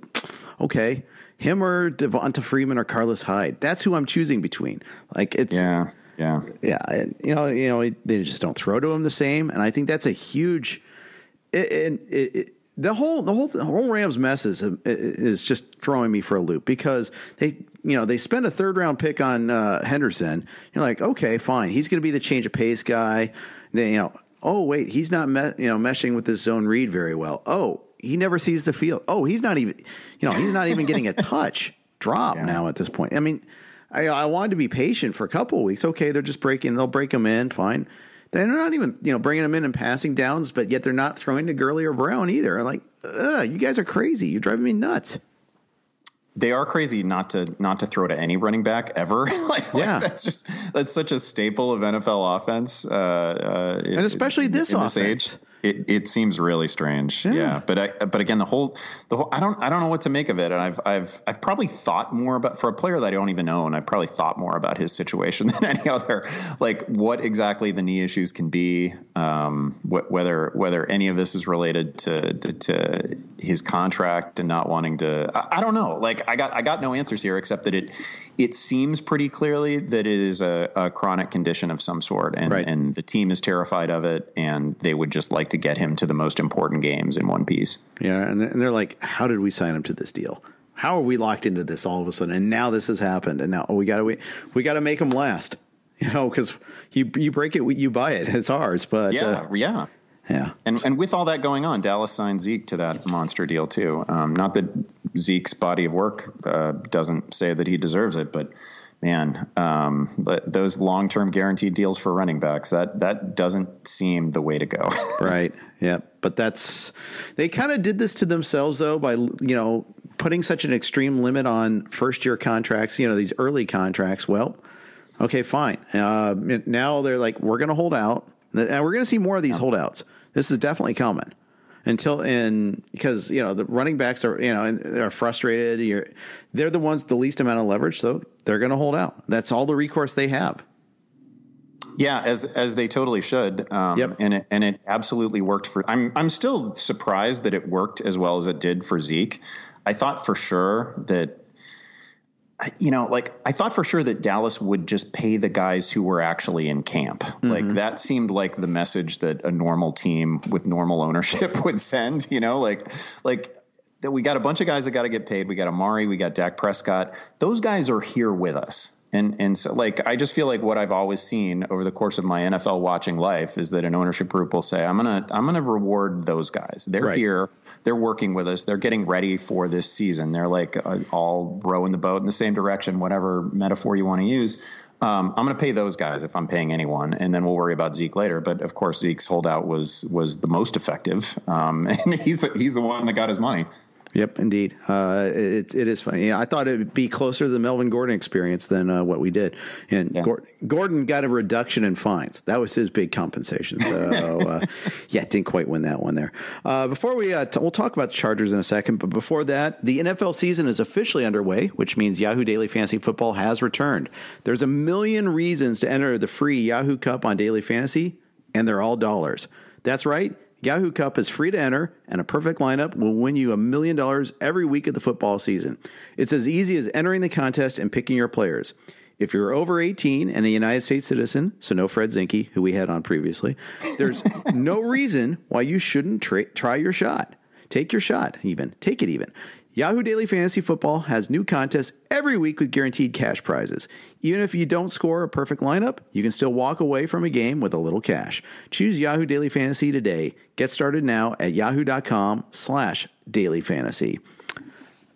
okay, him or Devonta Freeman or Carlos Hyde. That's who I'm choosing between. Like, it's yeah, yeah, yeah. You know, you know, they just don't throw to him the same, and I think that's a huge. It, the whole the whole the whole Rams mess is is just throwing me for a loop because they you know they spend a third round pick on uh, Henderson. You're like, okay, fine, he's going to be the change of pace guy. Then you know, oh wait, he's not me- you know meshing with this zone read very well. Oh, he never sees the field. Oh, he's not even you know he's not even getting a (laughs) touch drop yeah. now at this point. I mean, I, I wanted to be patient for a couple of weeks. Okay, they're just breaking. They'll break him in. Fine. They're not even, you know, bringing them in and passing downs, but yet they're not throwing to Gurley or Brown either. Like, you guys are crazy. You're driving me nuts. They are crazy not to not to throw to any running back ever. (laughs) like, yeah, like that's just that's such a staple of NFL offense, uh, uh, and especially this in offense. This age. It it seems really strange, yeah. yeah. But I but again, the whole the whole I don't I don't know what to make of it, and I've I've I've probably thought more about for a player that I don't even own. I've probably thought more about his situation (laughs) than any other. Like what exactly the knee issues can be, um, wh- whether whether any of this is related to, to, to his contract and not wanting to. I, I, don't know. Like I got I got no answers here except that it it seems pretty clearly that it is a, a chronic condition of some sort, and right. and the team is terrified of it, and they would just like to get him to the most important games in one piece. Yeah, and they're like, how did we sign him to this deal? How are we locked into this all of a sudden? And now this has happened, and now oh, we got to we, we got to make him last, (laughs) you know, because you you break it, you buy it, (laughs) it's ours. But yeah, uh, yeah. Yeah, and and with all that going on, Dallas signed Zeke to that monster deal too. Um, not that Zeke's body of work uh, doesn't say that he deserves it, but man, um, those long term guaranteed deals for running backs that that doesn't seem the way to go. (laughs) right. Yeah. But that's they kind of did this to themselves though by you know putting such an extreme limit on first year contracts. You know these early contracts. Well, okay, fine. Uh, now they're like we're going to hold out, and we're going to see more of these holdouts. This is definitely coming until in because you know the running backs are you know they're frustrated. You're, they're the ones with the least amount of leverage, so they're going to hold out. That's all the recourse they have. Yeah, as as they totally should. Um, yep. And it and it absolutely worked for. I'm I'm still surprised that it worked as well as it did for Zeke. I thought for sure that you know, like I thought for sure that Dallas would just pay the guys who were actually in camp. Mm-hmm. Like that seemed like the message that a normal team with normal ownership (laughs) would send, you know, like like that we got a bunch of guys that got to get paid. We got Amari, we got Dak Prescott. Those guys are here with us. And and so like I just feel like what I've always seen over the course of my NFL watching life is that an ownership group will say, I'm gonna I'm gonna reward those guys. They're right. here, they're working with us, they're getting ready for this season. They're like uh, all rowing the boat in the same direction, whatever metaphor you want to use. Um, I'm going to pay those guys if I'm paying anyone, and then we'll worry about Zeke later. But of course, Zeke's holdout was was the most effective, um, (laughs) and he's the he's the one that got his money. Yep, indeed. Uh, it, it is funny. Yeah, I thought it would be closer to the Melvin Gordon experience than uh, what we did. And yeah. Gordon got a reduction in fines. That was his big compensation. So, uh, (laughs) yeah, didn't quite win that one there. Uh, before we, uh, t- we'll talk about the Chargers in a second. But before that, the NFL season is officially underway, which means Yahoo Daily Fantasy Football has returned. There's a million reasons to enter the free Yahoo Cup on Daily Fantasy, and they're all dollars. That's right. Yahoo Cup is free to enter, and a perfect lineup will win you a million dollars every week of the football season. It's as easy as entering the contest and picking your players. If you're over 18 and a United States citizen, so no Fred Zinkie, who we had on previously, there's (laughs) no reason why you shouldn't tra- try your shot. Take your shot, even. Take it even. Yahoo Daily Fantasy Football has new contests every week with guaranteed cash prizes. Even if you don't score a perfect lineup, you can still walk away from a game with a little cash. Choose Yahoo Daily Fantasy today. Get started now at yahoo.com slash daily fantasy.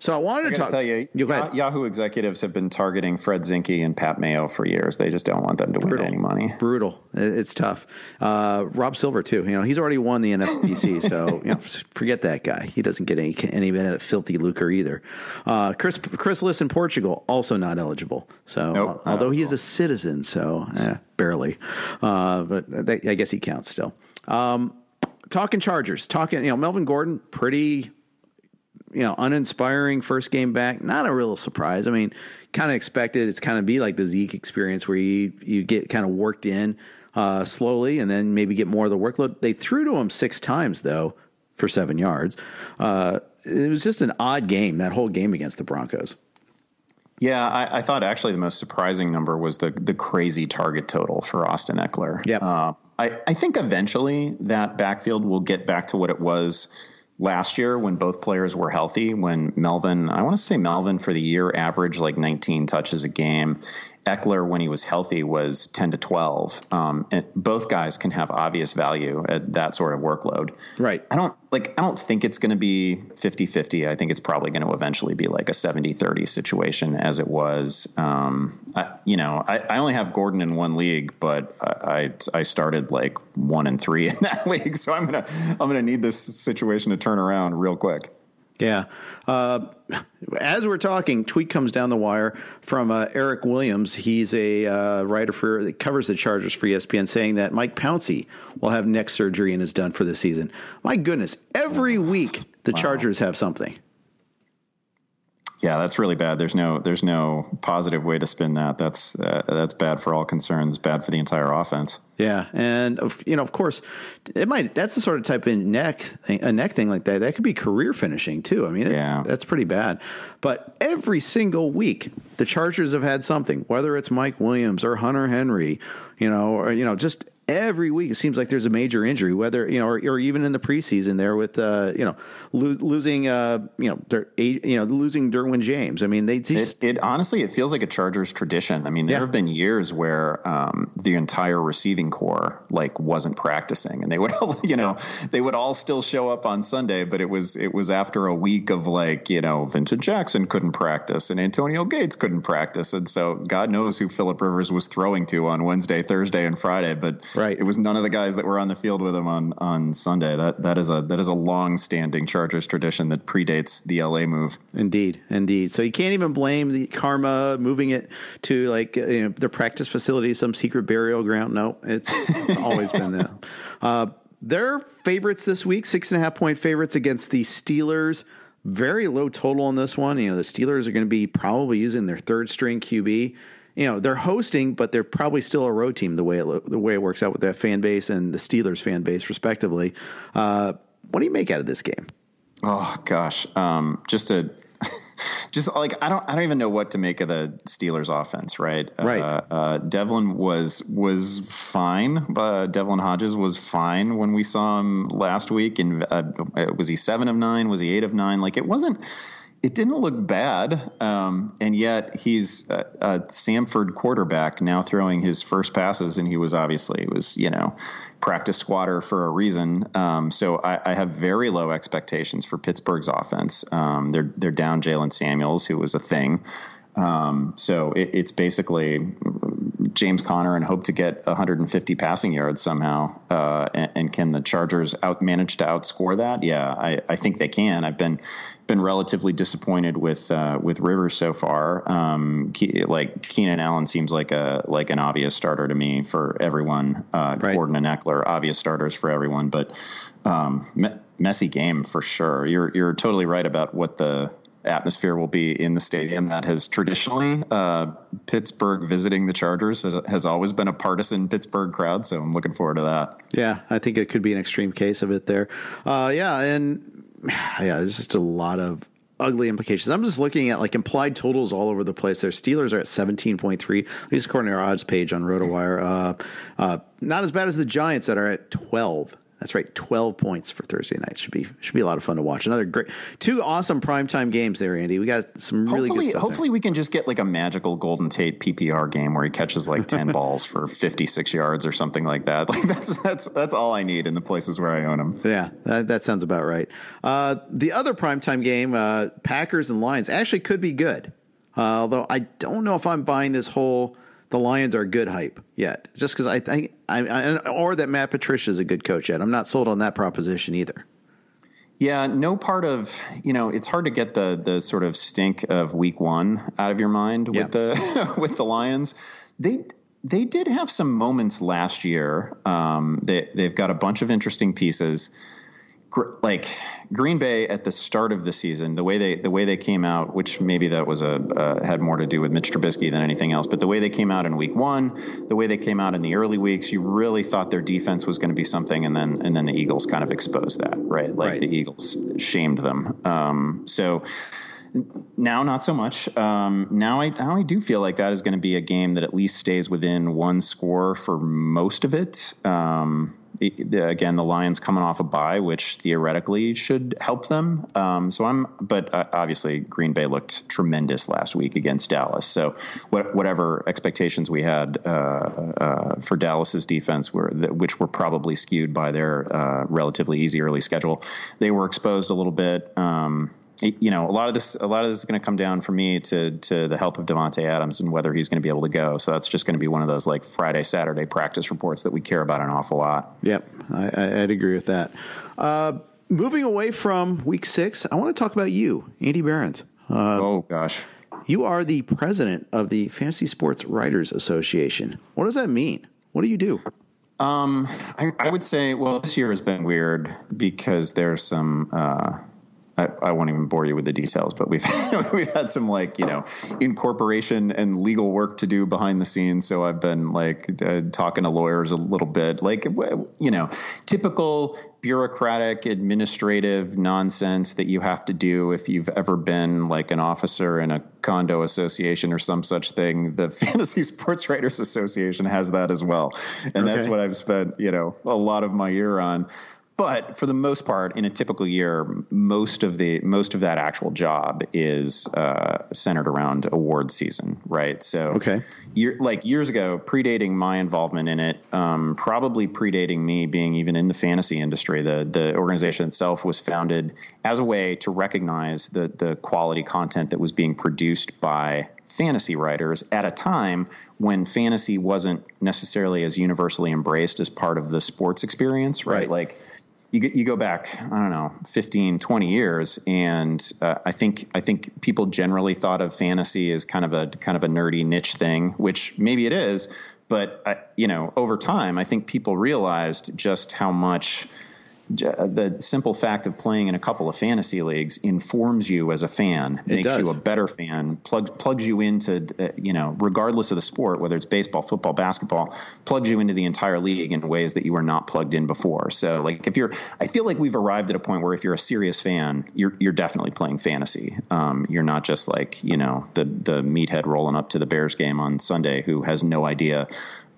So I wanted I to talk. tell you, you Yahoo executives have been targeting Fred Zinkie and Pat Mayo for years. They just don't want them to Brutal. win any money. Brutal. It's tough. Uh, Rob Silver too. You know, he's already won the NFBC, (laughs) so you know, forget that guy. He doesn't get any any of that filthy lucre either. Uh, Chris Liss in Portugal also not eligible. So nope, although he is a citizen, so eh, barely. Uh, but I guess he counts still. Um, talking Chargers, talking, you know, Melvin Gordon, pretty, you know, uninspiring first game back. Not a real surprise. I mean, kind of expected it's kind of be like the Zeke experience where you you get kind of worked in uh, slowly and then maybe get more of the workload. They threw to him six times though for seven yards. Uh, it was just an odd game that whole game against the Broncos. Yeah, I, I, thought actually the most surprising number was the the crazy target total for Austin Ekeler. Yeah, uh, I, I think eventually that backfield will get back to what it was last year when both players were healthy. When Melvin, I want to say Melvin for the year averaged like 19 touches a game, Ekeler, when he was healthy, was 10 to 12. Um, and both guys can have obvious value at that sort of workload. Right. I don't like, I don't think it's going to be 50 50. I think it's probably going to eventually be like a 70 30 situation as it was. Um, I, you know, I, I, only have Gordon in one league, but I, I started like one and three (laughs) in that league. So I'm going to, I'm going to need this situation to turn around real quick. Yeah. Uh, as we're talking, tweet comes down the wire from uh, Eric Williams. He's a uh, writer for that covers the Chargers for ESPN, saying that Mike Pouncey will have neck surgery and is done for the season. My goodness, every week the wow. Chargers have something. Yeah, that's really bad. There's no there's no positive way to spin that. That's uh, that's bad for all concerns. Bad for the entire offense. Yeah, and you know, of course, it might. That's the sort of type of neck a neck thing like that. That could be career finishing too. I mean, yeah. that's pretty bad. But every single week, the Chargers have had something. Whether it's Mike Williams or Hunter Henry, you know, or you know, just every week it seems like there's a major injury, whether you know, or, or even in the preseason there with uh, you know lo- losing uh, you know der- you know losing Derwin James. I mean, they just it, it, honestly it feels like a Chargers tradition. I mean, there yeah. have been years where um, the entire receiving core like wasn't practicing, and they would all (laughs) you know they would all still show up on Sunday, but it was it was after a week of like you know Vincent Jackson couldn't practice and Antonio Gates couldn't practice, and so God knows who Philip Rivers was throwing to on Wednesday, Thursday, and Friday, but Right. It was none of the guys that were on the field with him on on Sunday. That that is a that is a long standing Chargers tradition that predates the LA move. Indeed, indeed. So you can't even blame the karma moving it to like you know, the practice facility, some secret burial ground. No, it's (laughs) always been there. Uh, their favorites this week, six and a half point favorites against the Steelers. Very low total on this one. You know, the Steelers are going to be probably using their third string QB you know they're hosting, but they're probably still a road team the way it the way it works out with that fan base and the Steelers fan base respectively. Uh, what do you make out of this game? Oh gosh, um, just a (laughs) just like I don't I don't even know what to make of the Steelers offense. Right, right. Uh, uh, Devlin was was fine, but Devlin Hodges was fine when we saw him last week. And uh, was he seven of nine? Was he eight of nine? Like it wasn't it didn't look bad, um, and yet he's a, a, Samford quarterback now throwing his first passes, and he was obviously was you know practice squatter for a reason. Um, so I, I, have very low expectations for Pittsburgh's offense. Um, they're they're down Jaylen Samuels, who was a thing. Um, so it, it's basically James Conner and hope to get 150 passing yards somehow. Uh, and, and, can the Chargers out manage to outscore that? Yeah, I, I think they can. I've been been relatively disappointed with uh, with Rivers so far. Um, like Keenan Allen seems like a like an obvious starter to me for everyone. Uh, right. Gordon and Ekeler, obvious starters for everyone, but um, me- messy game for sure. You're you're totally right about what the atmosphere will be in the stadium that has traditionally uh, Pittsburgh visiting the Chargers has, always been a partisan Pittsburgh crowd. So I'm looking forward to that. Yeah, I think it could be an extreme case of it there. Uh, yeah, and (sighs) yeah, there's just a lot of ugly implications. I'm just looking at like implied totals all over the place. Their Steelers are at 17.3, at least according to our odds page on RotoWire. Uh, uh, not as bad as the Giants that are at 12. That's right, twelve points for Thursday night. Should be should be a lot of fun to watch. Another great, two awesome primetime games there, Andy. We got some really hopefully, good stuff. Hopefully, there. we can just get like a magical Golden Tate PPR game where he catches like ten (laughs) balls for fifty six yards or something like that. (laughs) Like that's that's that's all I need in the places where I own him. Yeah, that, that sounds about right. Uh, the other primetime game, uh, Packers and Lions, actually could be good. Uh, although I don't know if I'm buying this whole the Lions are good hype yet. Just because I think I, I, or that Matt Patricia is a good coach yet. I'm not sold on that proposition either. Yeah, no part of you know it's hard to get the the sort of stink of week one out of your mind with the (laughs) with the Lions. They they did have some moments last year. Um, they they've got a bunch of interesting pieces. Like Green Bay at the start of the season, the way they the way they came out, which maybe that was a uh, had more to do with Mitch Trubisky than anything else, but the way they came out in Week One, the way they came out in the early weeks, you really thought their defense was going to be something, and then and then the Eagles kind of exposed that, right? Like Right. the Eagles shamed them. Um, so now not so much. Um, now I now I do feel like that is going to be a game that at least stays within one score for most of it. Um, again, the Lions coming off a bye, which theoretically should help them. Um, so I'm, but uh, obviously Green Bay looked tremendous last week against Dallas. So what, whatever expectations we had uh, uh, for Dallas's defense were, which were probably skewed by their uh, relatively easy early schedule, they were exposed a little bit. Um, you know, a lot of this, a lot of this is going to come down for me to to the health of Davante Adams and whether he's going to be able to go. So that's just going to be one of those like Friday, Saturday practice reports that we care about an awful lot. Yep, I, I, I'd agree with that. Uh, moving away from week six, I want to talk about you, Andy Behrens. Uh, oh gosh, you are the president of the Fantasy Sports Writers Association. What does that mean? What do you do? Um, I, I would say, well, this year has been weird because there's some. Uh, I, I won't even bore you with the details, but we've (laughs) we've had some like you know incorporation and legal work to do behind the scenes. So I've been like uh, talking to lawyers a little bit, like you know, typical bureaucratic administrative nonsense that you have to do if you've ever been like an officer in a condo association or some such thing. The (laughs) Fantasy Sports Writers Association has that as well, and that's what I've spent you know a lot of my year on. But for the most part, in a typical year, most of the most of that actual job is uh, centered around award season, right? So, Okay. year, like years ago, predating my involvement in it, um, probably predating me being even in the fantasy industry, the the organization itself was founded as a way to recognize the the quality content that was being produced by fantasy writers at a time when fantasy wasn't necessarily as universally embraced as part of the sports experience, right? Right. Like you get, you go back, I don't know, 15, 20 years. And uh, I think, I think people generally thought of fantasy as kind of a, kind of a nerdy niche thing, which maybe it is, but I, you know, over time, I think people realized just how much the simple fact of playing in a couple of fantasy leagues informs you as a fan, makes does. you a better fan, plug, plugs you into, uh, you know, regardless of the sport, whether it's baseball, football, basketball, plugs you into the entire league in ways that you were not plugged in before. So, like, if you're, I feel like we've arrived at a point where if you're a serious fan, you're you're definitely playing fantasy. Um, you're not just like you know the the meathead rolling up to the Bears game on Sunday who has no idea.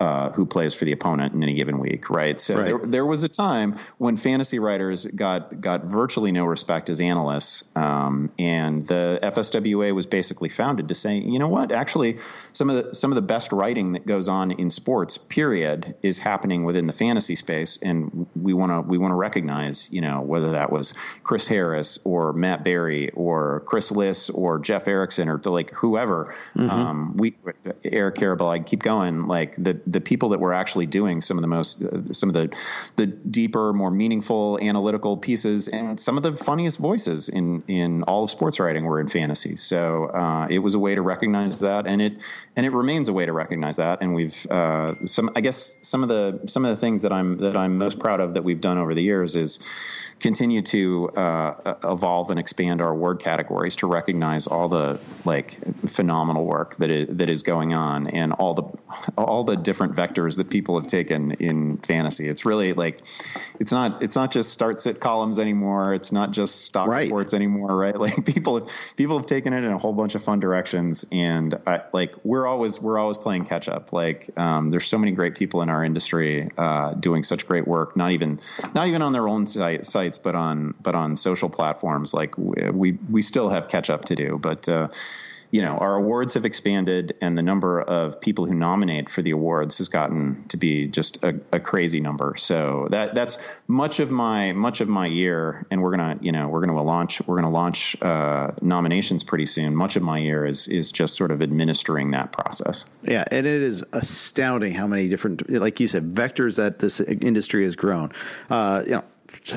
Uh, who plays for the opponent in any given week, right? So Right. there, there was a time when fantasy writers got got virtually no respect as analysts, um, and the FSWA was basically founded to say, you know what, actually, some of the some of the best writing that goes on in sports, period, is happening within the fantasy space, and we want to we want to recognize, you know, whether that was Chris Harris or Matt Berry or Chris Liss or Jeff Erickson or like whoever, um, we Eric Karabell, I keep going, like the the people that were actually doing some of the most uh, some of the the deeper, more meaningful analytical pieces and some of the funniest voices in in all of sports writing were in fantasy. So uh, it was a way to recognize that, and it and it remains a way to recognize that. And we've uh, some I guess some of the some of the things that I'm that I'm most proud of that we've done over the years is continue to uh, evolve and expand our award categories to recognize all the like phenomenal work that is, that is going on and all the all the different vectors that people have taken in fantasy. It's really like it's not it's not just start sit columns anymore. It's not just stock Right. reports anymore, right? (laughs) Like people have, people have taken it in a whole bunch of fun directions, and I, like we're always we're always playing catch up. Like um, there's so many great people in our industry uh, doing such great work. Not even not even on their own site, sites, but on but on social platforms. Like we we, we still have catch up to do, but. Uh, you know, our awards have expanded, and the number of people who nominate for the awards has gotten to be just a, a crazy number. So that that's much of my much of my year, and we're gonna, you know, we're gonna launch we're gonna launch uh, nominations pretty soon. Much of my year is is just sort of administering that process. Yeah, and it is astounding how many different, like you said, vectors that this industry has grown. Uh, you know,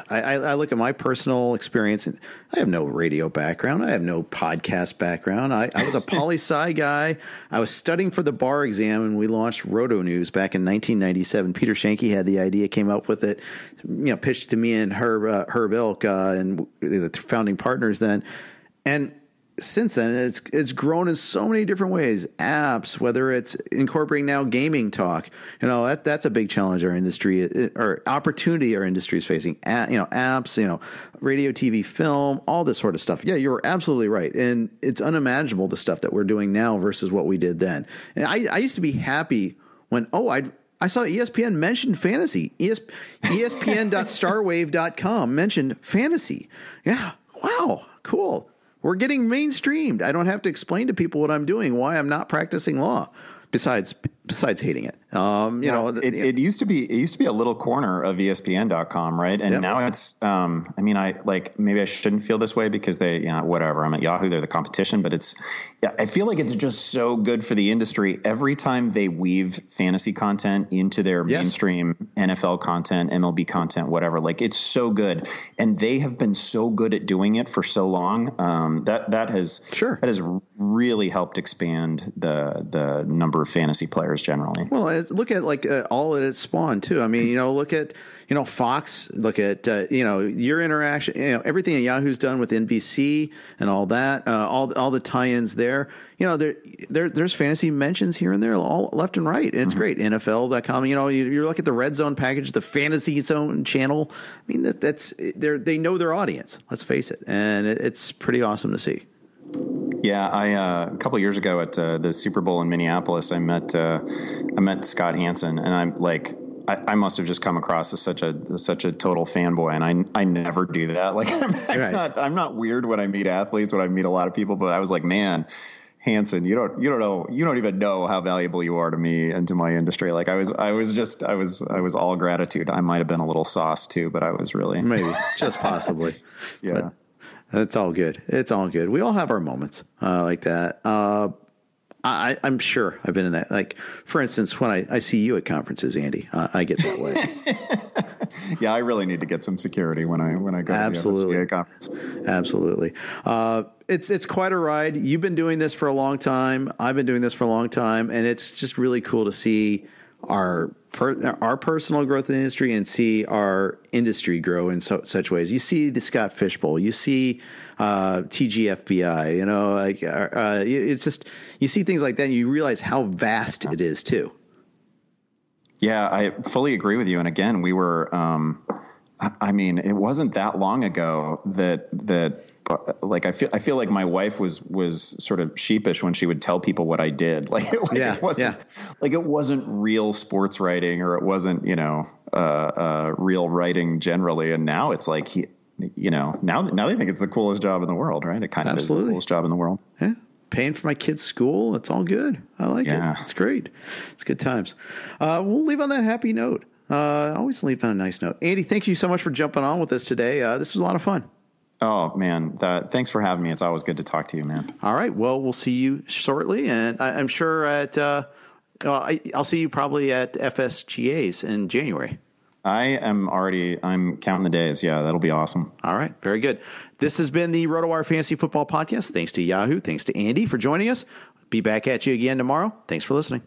I, I look at my personal experience, and I have no radio background. I have no podcast background. I, I was a poli (laughs) sci guy. I was studying for the bar exam, and we launched Roto News back in 1997. Peter Schoenke had the idea, came up with it, you know, pitched to me and Herb uh, Herb Ilk, uh, and the founding partners then, and since then it's it's grown in so many different ways apps whether it's incorporating now gaming talk you know that that's a big challenge our industry uh, or opportunity our industry is facing you know apps you know radio tv film all this sort of stuff yeah you're absolutely right and it's unimaginable the stuff that we're doing now versus what we did then and i, I used to be happy when oh i I saw ESPN mention fantasy. ES, ESPN.starwave.com mentioned fantasy. Yeah. Wow. Cool we're getting mainstreamed. I don't have to explain to people what I'm doing, why I'm not practicing law besides besides hating it. Um, you yeah, know, it, it, used to be it used to be a little corner of ESPN.com, right? And yep. now it's um, I mean, I like maybe I shouldn't feel this way because they, you know, whatever. I'm at Yahoo, they're the competition, but it's yeah, I feel like it's just so good for the industry. Every time they weave fantasy content into their yes. mainstream NFL content, MLB content, whatever, like it's so good, and they have been so good at doing it for so long. Um, that that has sure that has really helped expand the the number of fantasy players generally. Well, look at like uh, all that it spawned too. I mean, you know, look at you know Fox. Look at uh, you know your interaction. You know everything that Yahoo's done with NBC and all that. Uh, all all the tie-ins there. You know there, there there's fantasy mentions here and there, all left and right. And it's mm-hmm. great. NFL.com. You know you, you look at the Red Zone package, the Fantasy Zone channel. I mean that that's they they know their audience. Let's face it, and it, it's pretty awesome to see. Yeah, I uh, a couple years ago at uh, the Super Bowl in Minneapolis, I met uh, I met Scott Hanson, and I'm like. I, I, must have just come across as such a such a total fanboy, and I I never do that. (laughs) Like I'm, I'm right. not I'm not weird when I meet athletes, when I meet a lot of people, but I was like, man, Hanson, you don't you don't know you don't even know how valuable you are to me and to my industry. Like I was I was just I was I was all gratitude. I might have been a little sauce too, but I was really maybe just possibly. (laughs) yeah. But it's all good. It's all good. We all have our moments uh, like that. Uh, I, am sure I've been in that. Like, for instance, when I, I see you at conferences, Andy, uh, I get that way. (laughs) yeah, I really need to get some security when I when I go Absolutely. to the conference. Absolutely. Uh, it's it's quite a ride. You've been doing this for a long time. I've been doing this for a long time, and it's just really cool to see our per, our personal growth in the industry and see our industry grow in so, such ways. You see the Scott Fish Bowl, you see uh, TGFBI, you know, like uh, uh, it's just you see things like that, and you realize how vast it is too. Yeah, I fully agree with you. And again, we were. Um, I mean, it wasn't that long ago that that like I feel I feel like my wife was was sort of sheepish when she would tell people what I did. (laughs) Like, like yeah, it wasn't yeah. like it wasn't real sports writing or it wasn't you know uh, uh, real writing generally. And now it's like he, you know now now they think it's the coolest job in the world, right? It kind of Absolutely. is the coolest job in the world. Yeah. Paying for my kids' school, it's all good. I like yeah. it. It's great. It's good times. Uh, we'll leave on that happy note. Uh, always leave on a nice note. Andy, thank you so much for jumping on with us today. Uh, this was a lot of fun. Oh man, that, thanks for having me. It's always good to talk to you, man. All right. Well, we'll see you shortly, and I, am sure at uh, I, will see you probably at FSGA's in January. I am already. I'm counting the days. Yeah, that'll be awesome. All right. Very good. This has been the RotoWire Fantasy Football Podcast. Thanks to Yahoo. Thanks to Andy for joining us. Be back at you again tomorrow. Thanks for listening.